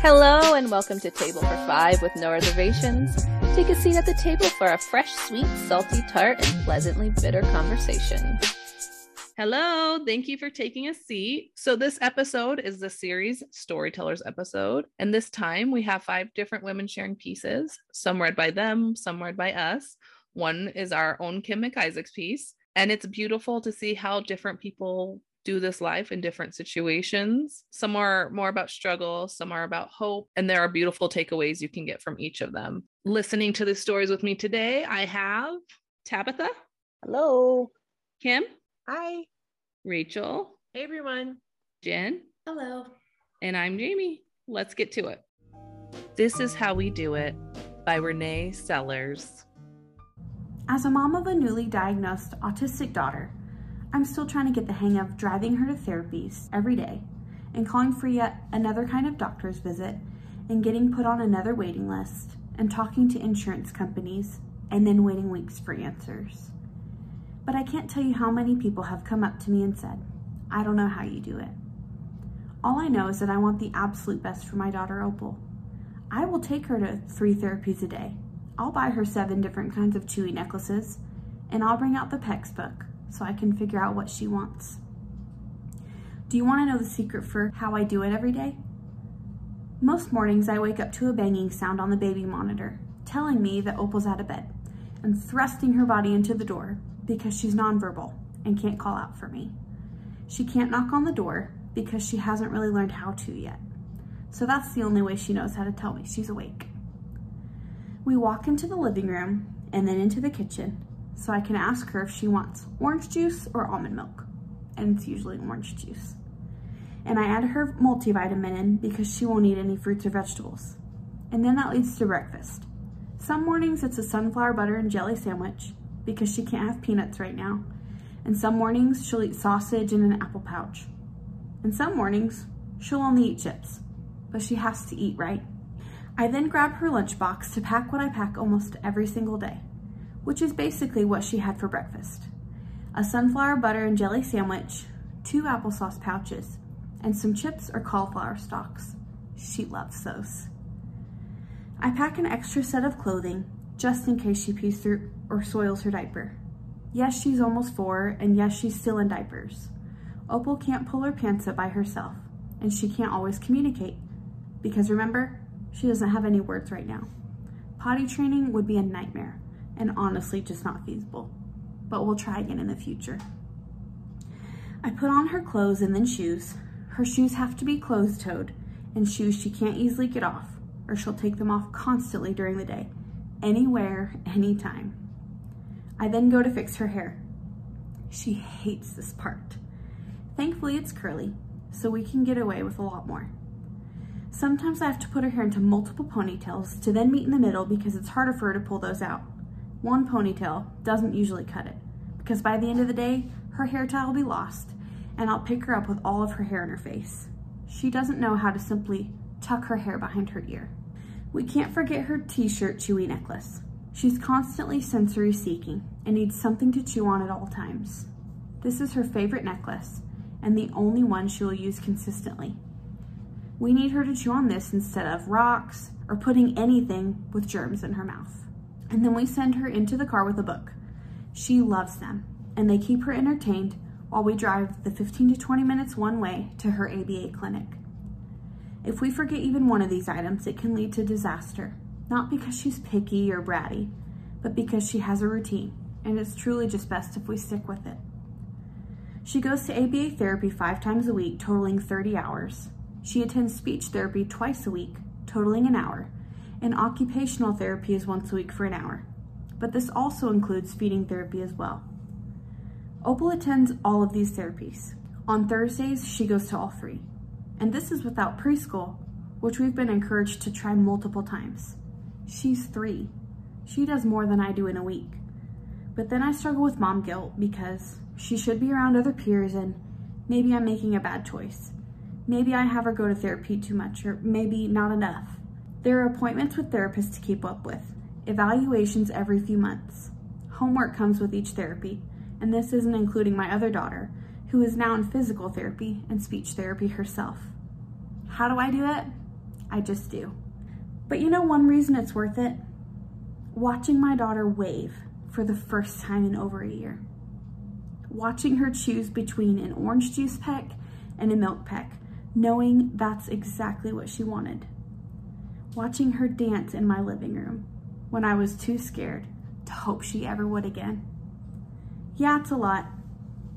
Hello and welcome to Table for Five with No Reservations. Take a seat at the table for a fresh, sweet, salty, tart, and pleasantly bitter conversation. Hello, thank you for taking a seat. So, this episode is the series Storytellers episode. And this time we have five different women sharing pieces, some read by them, some read by us. One is our own Kim McIsaac's piece. And it's beautiful to see how different people do this life in different situations. Some are more about struggle, some are about hope, and there are beautiful takeaways you can get from each of them. Listening to the stories with me today, I have Tabitha. Hello. Kim. Hi. Rachel. Hey, everyone. Jen. Hello. And I'm Jamie. Let's get to it. This is How We Do It by Renee Sellers. As a mom of a newly diagnosed autistic daughter, I'm still trying to get the hang of driving her to therapies every day and calling for yet another kind of doctor's visit and getting put on another waiting list and talking to insurance companies and then waiting weeks for answers. But I can't tell you how many people have come up to me and said, I don't know how you do it. All I know is that I want the absolute best for my daughter Opal. I will take her to three therapies a day. I'll buy her seven different kinds of chewy necklaces, and I'll bring out the PECS book so I can figure out what she wants. Do you want to know the secret for how I do it every day? Most mornings I wake up to a banging sound on the baby monitor, telling me that Opal's out of bed, and thrusting her body into the door because she's nonverbal and can't call out for me. She can't knock on the door because she hasn't really learned how to yet. So that's the only way she knows how to tell me she's awake. We walk into the living room and then into the kitchen so I can ask her if she wants orange juice or almond milk, and it's usually orange juice. And I add her multivitamin in because she won't eat any fruits or vegetables. And then that leads to breakfast. Some mornings it's a sunflower butter and jelly sandwich because she can't have peanuts right now. And some mornings she'll eat sausage in an apple pouch. And some mornings she'll only eat chips, but she has to eat, right? I then grab her lunchbox to pack what I pack almost every single day which is basically what she had for breakfast. A sunflower butter and jelly sandwich, two applesauce pouches, and some chips or cauliflower stalks. She loves those. I pack an extra set of clothing just in case she pees through or soils her diaper. Yes, she's almost four, and yes, she's still in diapers. Opal can't pull her pants up by herself, and she can't always communicate because remember, she doesn't have any words right now. Potty training would be a nightmare and honestly just not feasible, but we'll try again in the future. I put on her clothes and then shoes. Her shoes have to be closed-toed and shoes she can't easily get off or she'll take them off constantly during the day, anywhere, anytime. I then go to fix her hair. She hates this part. Thankfully it's curly, so we can get away with a lot more. Sometimes I have to put her hair into multiple ponytails to then meet in the middle because it's harder for her to pull those out. One ponytail doesn't usually cut it because by the end of the day, her hair tie will be lost and I'll pick her up with all of her hair in her face. She doesn't know how to simply tuck her hair behind her ear. We can't forget her t-shirt chewy necklace. She's constantly sensory seeking and needs something to chew on at all times. This is her favorite necklace and the only one she will use consistently. We need her to chew on this instead of rocks or putting anything with germs in her mouth and then we send her into the car with a book. She loves them, and they keep her entertained while we drive the 15 to 20 minutes one way to her ABA clinic. If we forget even one of these items, it can lead to disaster, not because she's picky or bratty, but because she has a routine, and it's truly just best if we stick with it. She goes to ABA therapy five times a week, totaling 30 hours. She attends speech therapy twice a week, totaling an hour, and occupational therapy is once a week for an hour, but this also includes feeding therapy as well. Opal attends all of these therapies. On Thursdays, she goes to all three. And this is without preschool, which we've been encouraged to try multiple times. She's three. She does more than I do in a week. But then I struggle with mom guilt because she should be around other peers and maybe I'm making a bad choice. Maybe I have her go to therapy too much or maybe not enough. There are appointments with therapists to keep up with, evaluations every few months. Homework comes with each therapy, and this isn't including my other daughter, who is now in physical therapy and speech therapy herself. How do I do it? I just do. But you know one reason it's worth it? Watching my daughter wave for the first time in over a year. Watching her choose between an orange juice peck and a milk peck, knowing that's exactly what she wanted. Watching her dance in my living room when I was too scared to hope she ever would again. Yeah, it's a lot,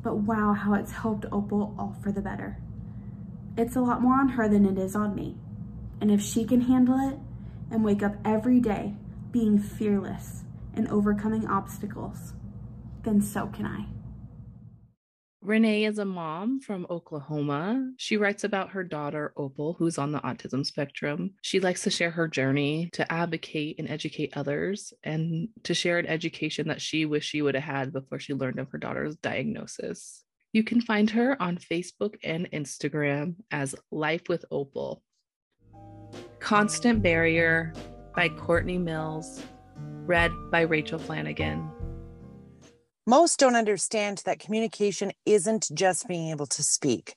but wow, how it's helped Opal all for the better. It's a lot more on her than it is on me. And if she can handle it and wake up every day being fearless and overcoming obstacles, then so can I. Renee is a mom from Oklahoma. She writes about her daughter, Opal, who's on the autism spectrum. She likes to share her journey to advocate and educate others and to share an education that she wished she would have had before she learned of her daughter's diagnosis. You can find her on Facebook and Instagram as Life with Opal. Constant Barrier by Courtney Mills, read by Rachel Flanagan. Most don't understand that communication isn't just being able to speak.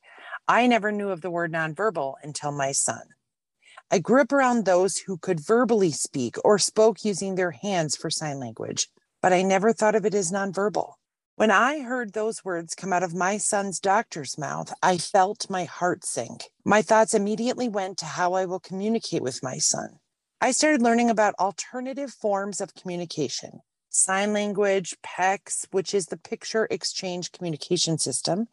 I never knew of the word nonverbal until my son. I grew up around those who could verbally speak or spoke using their hands for sign language, but I never thought of it as nonverbal. When I heard those words come out of my son's doctor's mouth, I felt my heart sink. My thoughts immediately went to how I will communicate with my son. I started learning about alternative forms of communication, sign language, PECS, which is the Picture Exchange Communication System,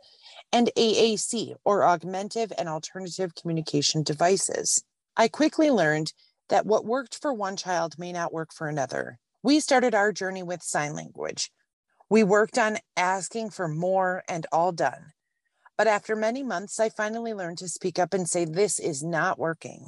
and AAC, or Augmentative and Alternative Communication Devices. I quickly learned that what worked for one child may not work for another. We started our journey with sign language. We worked on asking for more and all done. But after many months, I finally learned to speak up and say, This is not working.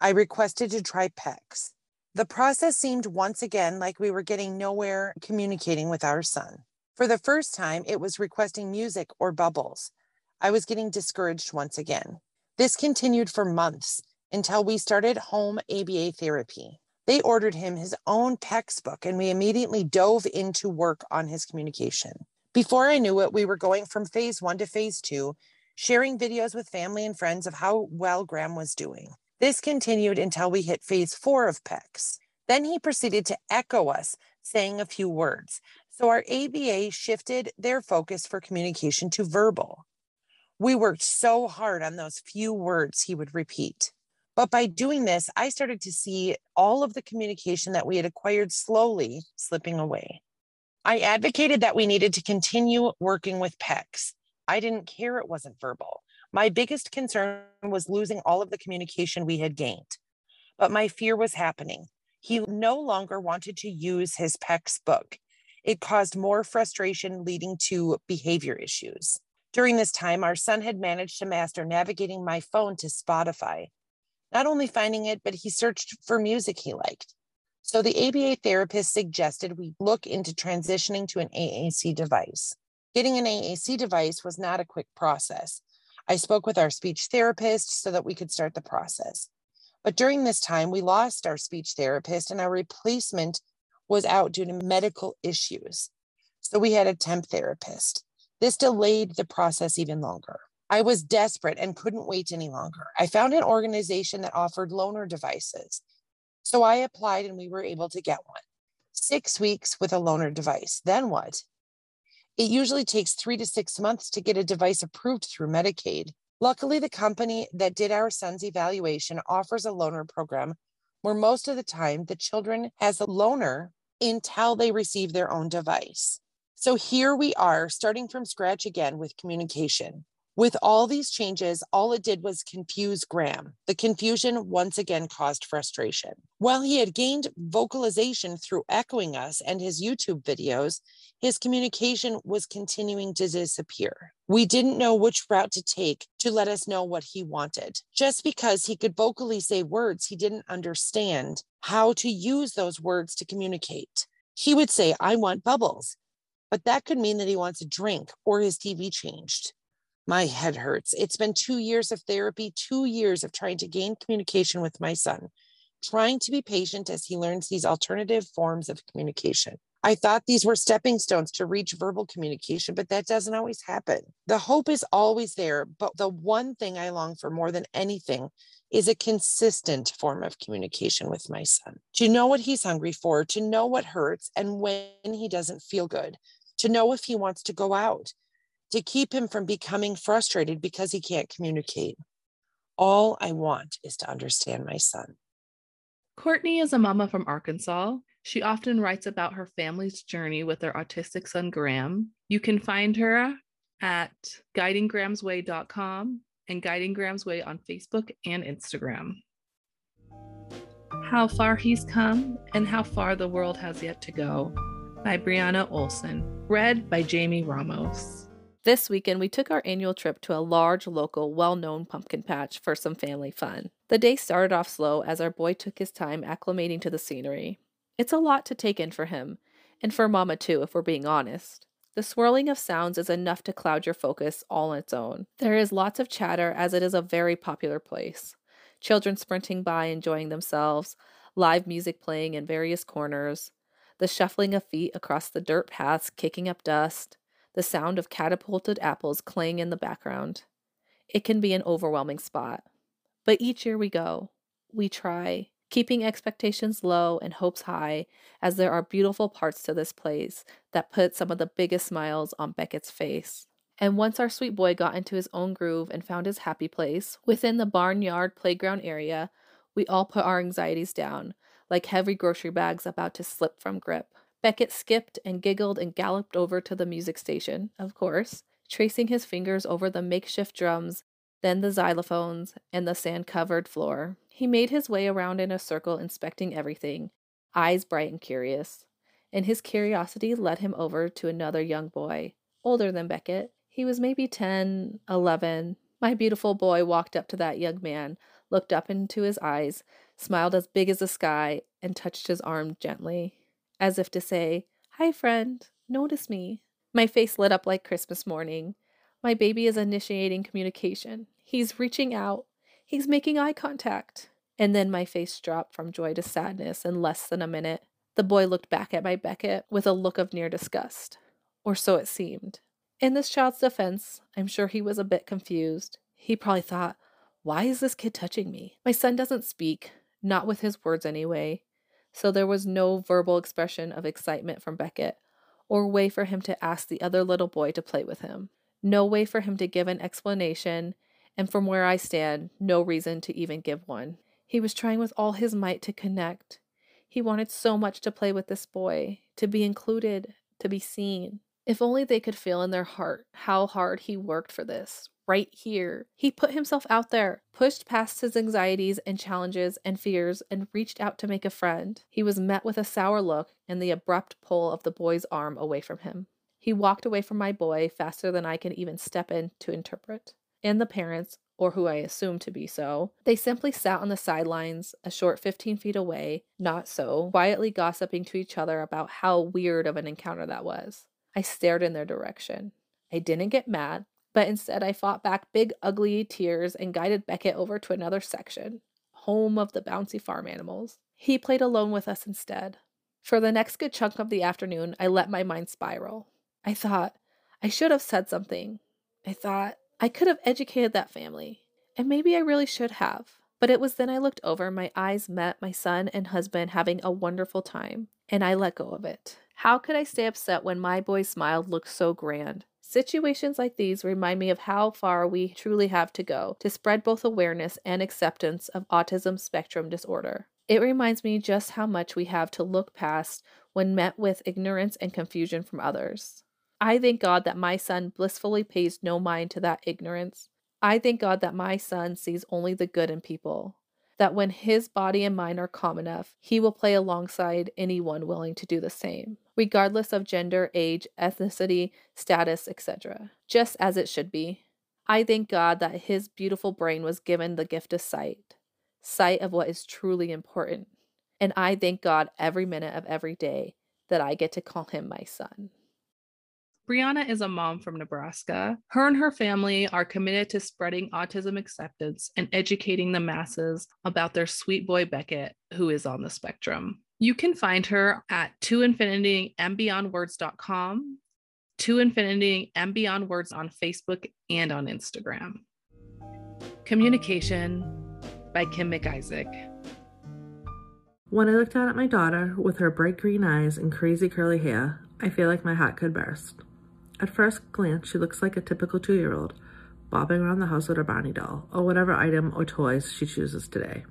I requested to try PECS. The process seemed once again like we were getting nowhere communicating with our son. For the first time, it was requesting music or bubbles. I was getting discouraged once again. This continued for months until we started home ABA therapy. They ordered him his own textbook, and we immediately dove into work on his communication. Before I knew it, we were going from phase one to phase two, sharing videos with family and friends of how well Graham was doing. This continued until we hit phase four of PECS. Then he proceeded to echo us, saying a few words. So our ABA shifted their focus for communication to verbal. We worked so hard on those few words he would repeat. But by doing this, I started to see all of the communication that we had acquired slowly slipping away. I advocated that we needed to continue working with PECS. I didn't care it wasn't verbal. My biggest concern was losing all of the communication we had gained. But my fear was happening. He no longer wanted to use his PECS book. It caused more frustration, leading to behavior issues. During this time, our son had managed to master navigating my phone to Spotify. Not only finding it, but he searched for music he liked. So the ABA therapist suggested we look into transitioning to an AAC device. Getting an AAC device was not a quick process. I spoke with our speech therapist so that we could start the process. But during this time, we lost our speech therapist and our replacement was out due to medical issues. So we had a temp therapist. This delayed the process even longer. I was desperate and couldn't wait any longer. I found an organization that offered loaner devices. So I applied and we were able to get one. Six weeks with a loaner device. Then what? It usually takes three to six months to get a device approved through Medicaid. Luckily, the company that did our son's evaluation offers a loaner program where most of the time the children has a loaner until they receive their own device. So here we are starting from scratch again with communication. With all these changes, all it did was confuse Graham. The confusion once again caused frustration. While he had gained vocalization through echoing us and his YouTube videos, his communication was continuing to disappear. We didn't know which route to take to let us know what he wanted. Just because he could vocally say words, he didn't understand how to use those words to communicate. He would say, I want bubbles, but that could mean that he wants a drink or his TV changed. My head hurts. It's been two years of therapy, two years of trying to gain communication with my son, trying to be patient as he learns these alternative forms of communication. I thought these were stepping stones to reach verbal communication, but that doesn't always happen. The hope is always there, but the one thing I long for more than anything is a consistent form of communication with my son. To know what he's hungry for, to know what hurts and when he doesn't feel good, to know if he wants to go out, to keep him from becoming frustrated because he can't communicate. All I want is to understand my son. Courtney is a mama from Arkansas. She often writes about her family's journey with their autistic son, Graham. You can find her at guidinggramsway.com and Guiding on Facebook and Instagram. How Far He's Come and How Far the World Has Yet to Go by Brianna Olson, read by Jamie Ramos. This weekend, we took our annual trip to a large, local, well known pumpkin patch for some family fun. The day started off slow as our boy took his time acclimating to the scenery. It's a lot to take in for him, and for Mama too, if we're being honest. The swirling of sounds is enough to cloud your focus all on its own. There is lots of chatter as it is a very popular place. Children sprinting by enjoying themselves, live music playing in various corners, the shuffling of feet across the dirt paths kicking up dust, the sound of catapulted apples clang in the background. It can be an overwhelming spot. But each year we go. We try, keeping expectations low and hopes high, as there are beautiful parts to this place that put some of the biggest smiles on Beckett's face. And once our sweet boy got into his own groove and found his happy place within the barnyard playground area, we all put our anxieties down, like heavy grocery bags about to slip from grip. Beckett skipped and giggled and galloped over to the music station, of course, tracing his fingers over the makeshift drums, then the xylophones, and the sand covered floor. He made his way around in a circle, inspecting everything, eyes bright and curious. And his curiosity led him over to another young boy, older than Beckett. He was maybe ten, eleven. My beautiful boy walked up to that young man, looked up into his eyes, smiled as big as the sky, and touched his arm gently, as if to say, Hi, friend, notice me. My face lit up like Christmas morning. My baby is initiating communication. He's reaching out. He's making eye contact. And then my face dropped from joy to sadness in less than a minute. The boy looked back at my Beckett with a look of near disgust. Or so it seemed. In this child's defense, I'm sure he was a bit confused. He probably thought, why is this kid touching me? My son doesn't speak, not with his words anyway. So there was no verbal expression of excitement from Beckett, or way for him to ask the other little boy to play with him. No way for him to give an explanation, and from where I stand, no reason to even give one. He was trying with all his might to connect. He wanted so much to play with this boy, to be included, to be seen. If only they could feel in their heart how hard he worked for this, right here. He put himself out there, pushed past his anxieties and challenges and fears, and reached out to make a friend. He was met with a sour look and the abrupt pull of the boy's arm away from him. He walked away from my boy faster than I could even step in to interpret. And the parents, or who I assume to be so. They simply sat on the sidelines, a short 15 feet away, not so, quietly gossiping to each other about how weird of an encounter that was. I stared in their direction. I didn't get mad, but instead I fought back big, ugly tears and guided Beckett over to another section, home of the bouncy farm animals. He played alone with us instead. For the next good chunk of the afternoon, I let my mind spiral. I thought, I should have said something. I thought, I could have educated that family, and maybe I really should have. But it was then I looked over, my eyes met my son and husband having a wonderful time, and I let go of it. How could I stay upset when my boy's smile looked so grand? Situations like these remind me of how far we truly have to go to spread both awareness and acceptance of autism spectrum disorder. It reminds me just how much we have to look past when met with ignorance and confusion from others. I thank God that my son blissfully pays no mind to that ignorance. I thank God that my son sees only the good in people, that when his body and mind are calm enough, he will play alongside anyone willing to do the same, regardless of gender, age, ethnicity, status, etc., just as it should be. I thank God that his beautiful brain was given the gift of sight, sight of what is truly important. And I thank God every minute of every day that I get to call him my son. Brianna is a mom from Nebraska. Her and her family are committed to spreading autism acceptance and educating the masses about their sweet boy Beckett, who is on the spectrum. You can find her at to infinity and beyond words.com, to infinity and beyond words on Facebook and on Instagram. Communication, by Kim McIsaac. When I look down at my daughter with her bright green eyes and crazy curly hair, I feel like my heart could burst. At first glance, she looks like a typical two year old, bobbing around the house with her Barney doll, or whatever item or toys she chooses today.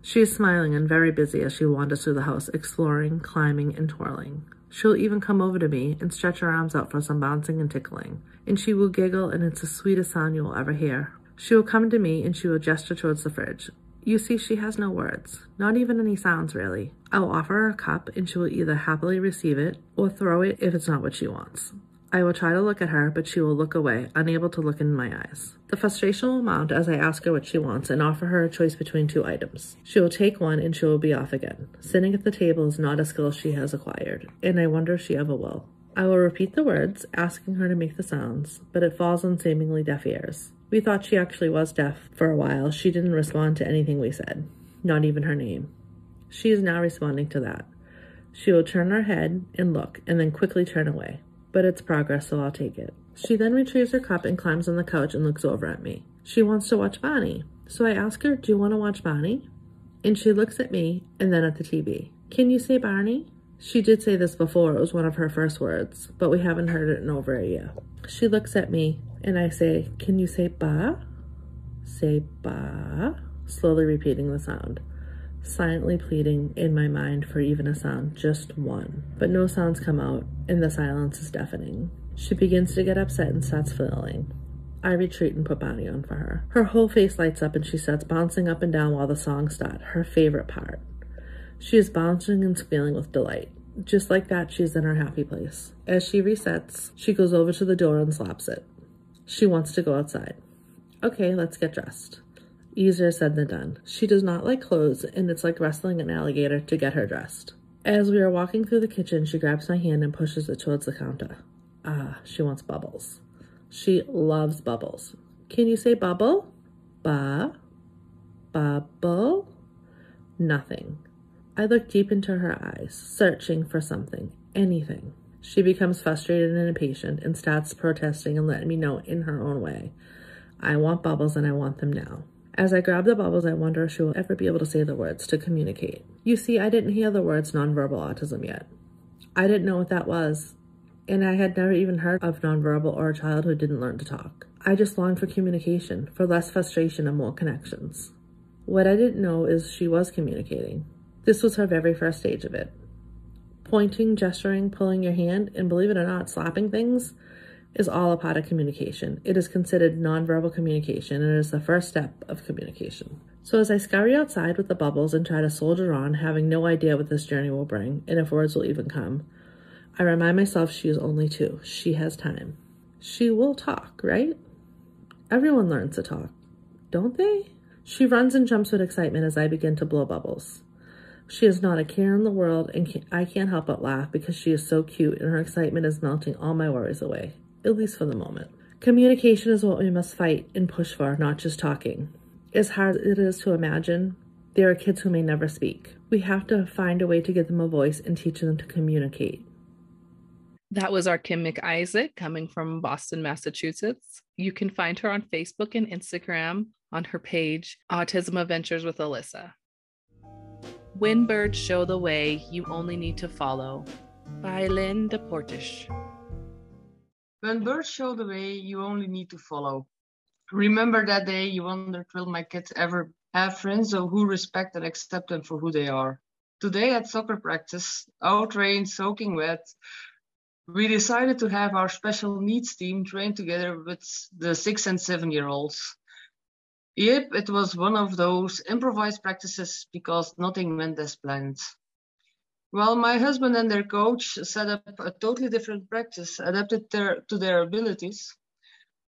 She is smiling and very busy as she wanders through the house, exploring, climbing, and twirling. She'll even come over to me and stretch her arms out for some bouncing and tickling, and she will giggle, and it's the sweetest sound you will ever hear. She will come to me and she will gesture towards the fridge. You see, she has no words, not even any sounds really. I will offer her a cup and she will either happily receive it or throw it if it's not what she wants. I will try to look at her, but she will look away, unable to look in my eyes. The frustration will mount as I ask her what she wants and offer her a choice between two items. She will take one and she will be off again. Sitting at the table is not a skill she has acquired, and I wonder if she ever will. I will repeat the words, asking her to make the sounds, but it falls on seemingly deaf ears. We thought she actually was deaf for a while. She didn't respond to anything we said, not even her name. She is now responding to that. She will turn her head and look, and then quickly turn away. But it's progress, so I'll take it. She then retrieves her cup and climbs on the couch and looks over at me. She wants to watch Barney. So I ask her, Do you want to watch Barney? And she looks at me and then at the TV. Can you say Barney? She did say this before, it was one of her first words, but we haven't heard it in over a year. She looks at me and I say, Can you say ba? Say ba, slowly repeating the sound, silently pleading in my mind for even a sound, just one. But no sounds come out, and the silence is deafening. She begins to get upset and starts flailing. I retreat and put Barney on for her. Her whole face lights up and she starts bouncing up and down while the song starts, her favorite part. She is bouncing and squealing with delight. Just like that, she's in her happy place. As she resets, she goes over to the door and slaps it. She wants to go outside. Okay, let's get dressed. Easier said than done. She does not like clothes, and it's like wrestling an alligator to get her dressed. As we are walking through the kitchen, she grabs my hand and pushes it towards the counter. Ah, she wants bubbles. She loves bubbles. Can you say bubble? Ba, bubble? Nothing. I look deep into her eyes, searching for something, anything. She becomes frustrated and impatient and starts protesting and letting me know in her own way. I want bubbles and I want them now. As I grab the bubbles, I wonder if she will ever be able to say the words to communicate. You see, I didn't hear the words nonverbal autism yet. I didn't know what that was, and I had never even heard of nonverbal or a child who didn't learn to talk. I just longed for communication, for less frustration and more connections. What I didn't know is she was communicating. This was her very first stage of it. Pointing, gesturing, pulling your hand, and believe it or not, slapping things is all a part of communication. It is considered nonverbal communication and it is the first step of communication. So as I scurry outside with the bubbles and try to soldier on, having no idea what this journey will bring and if words will even come, I remind myself she is only two. She has time. She will talk, right? Everyone learns to talk, don't they? She runs and jumps with excitement as I begin to blow bubbles. She has not a care in the world, and I can't help but laugh because she is so cute and her excitement is melting all my worries away, at least for the moment. Communication is what we must fight and push for, not just talking. As hard as it is to imagine, there are kids who may never speak. We have to find a way to give them a voice and teach them to communicate. That was our Kim McIsaac coming from Boston, Massachusetts. You can find her on Facebook and Instagram on her page, Autism Adventures with Alyssa. When Birds Show the Way, You Only Need to Follow by Lynn Deportish. When birds show the way, you only need to follow. Remember that day you wondered will my kids ever have friends or who respect and accept them for who they are? Today at soccer practice, out rain soaking wet, we decided to have our special needs team train together with the six and seven year olds. Yep, it was one of those improvised practices because nothing went as planned. Well, my husband and their coach set up a totally different practice adapted their, to their abilities.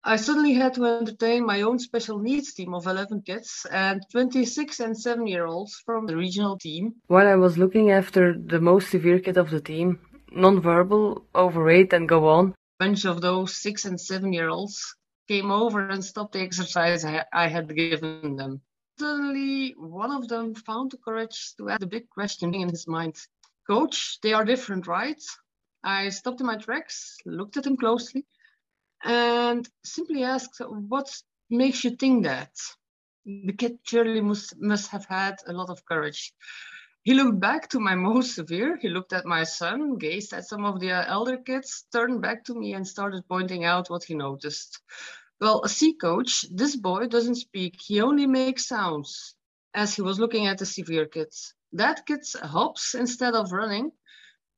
I suddenly had to entertain my own special needs team of 11 kids and 26 and 7 year olds from the regional team. While I was looking after the most severe kid of the team, nonverbal, overweight, and go on. A bunch of those 6 and 7 year olds came over and stopped the exercise I had given them. Suddenly, one of them found the courage to ask the big question in his mind Coach, they are different, right? I stopped in my tracks, looked at him closely, and simply asked, What makes you think that? The kid surely must, must have had a lot of courage. He looked back to my most severe. He looked at my son, gazed at some of the uh, elder kids, turned back to me, and started pointing out what he noticed. Well, see, coach, this boy doesn't speak. He only makes sounds. As he was looking at the severe kids. That kid hops instead of running.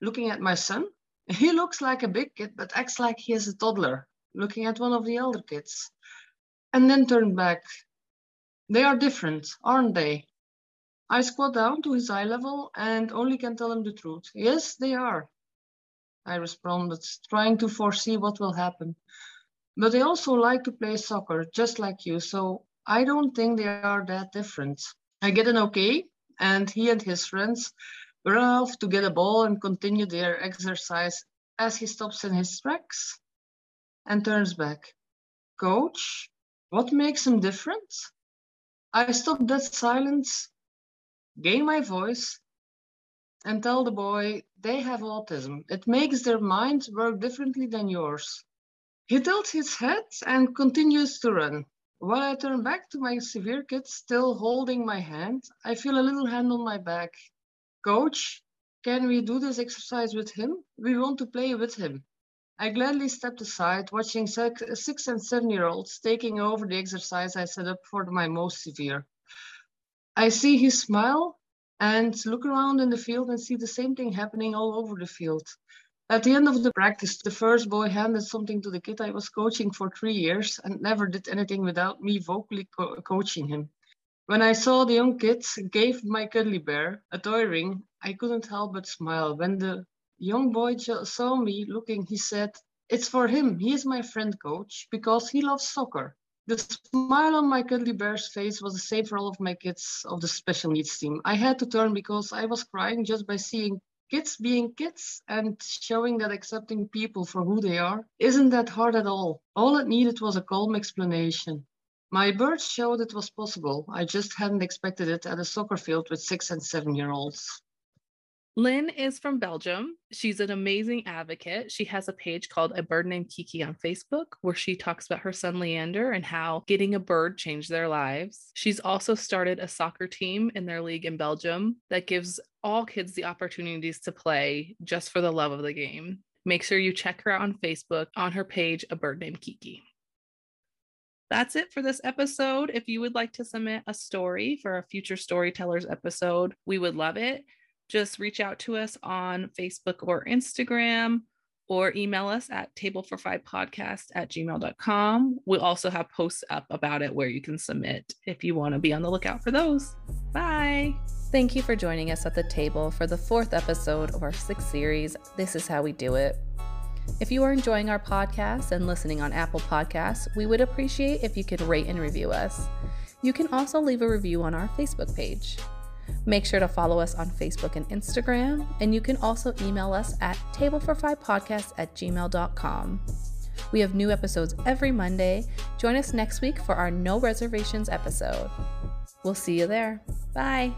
Looking at my son, he looks like a big kid, but acts like he is a toddler. Looking at one of the elder kids. And then turned back. They are different, aren't they? I squat down to his eye level and only can tell him the truth. Yes, they are. I responded, trying to foresee what will happen. But they also like to play soccer, just like you, so I don't think they are that different. I get an okay, and he and his friends run off to get a ball and continue their exercise as he stops in his tracks and turns back. Coach, what makes him different? I stop that silence gain my voice, and tell the boy they have autism. It makes their minds work differently than yours. He tilts his head and continues to run. While I turn back to my severe kid, still holding my hand, I feel a little hand on my back. Coach, can we do this exercise with him? We want to play with him. I gladly stepped aside, watching six and seven year olds taking over the exercise I set up for my most severe. I see his smile and look around in the field and see the same thing happening all over the field. At the end of the practice, the first boy handed something to the kid I was coaching for three years and never did anything without me vocally co- coaching him. When I saw the young kid gave my cuddly bear a toy ring, I couldn't help but smile. When the young boy saw me looking, he said, It's for him. He is my friend coach because he loves soccer. The smile on my cuddly bear's face was the same for all of my kids of the special needs team. I had to turn because I was crying just by seeing kids being kids and showing that accepting people for who they are isn't that hard at all. All it needed was a calm explanation. My birds showed it was possible. I just hadn't expected it at a soccer field with six and seven year olds. Lynn is from Belgium. She's an amazing advocate. She has a page called A Bird Named Kiki on Facebook where she talks about her son Leander and how getting a bird changed their lives. She's also started a soccer team in their league in Belgium that gives all kids the opportunities to play just for the love of the game. Make sure you check her out on Facebook on her page, A Bird Named Kiki. That's it for this episode. If you would like to submit a story for a future storytellers episode, we would love it just reach out to us on Facebook or Instagram or email us at table for five at gmail.com. We'll also have posts up about it where you can submit if you want to be on the lookout for those. Bye. Thank you for joining us at the table for the fourth episode of our sixth series, This Is How We Do It. If you are enjoying our podcast and listening on Apple Podcasts, we would appreciate if you could rate and review us. You can also leave a review on our Facebook page. Make sure to follow us on Facebook and Instagram, and you can also email us at tablefor5podcast at gmail.com. We have new episodes every Monday. Join us next week for our No Reservations episode. We'll see you there. Bye.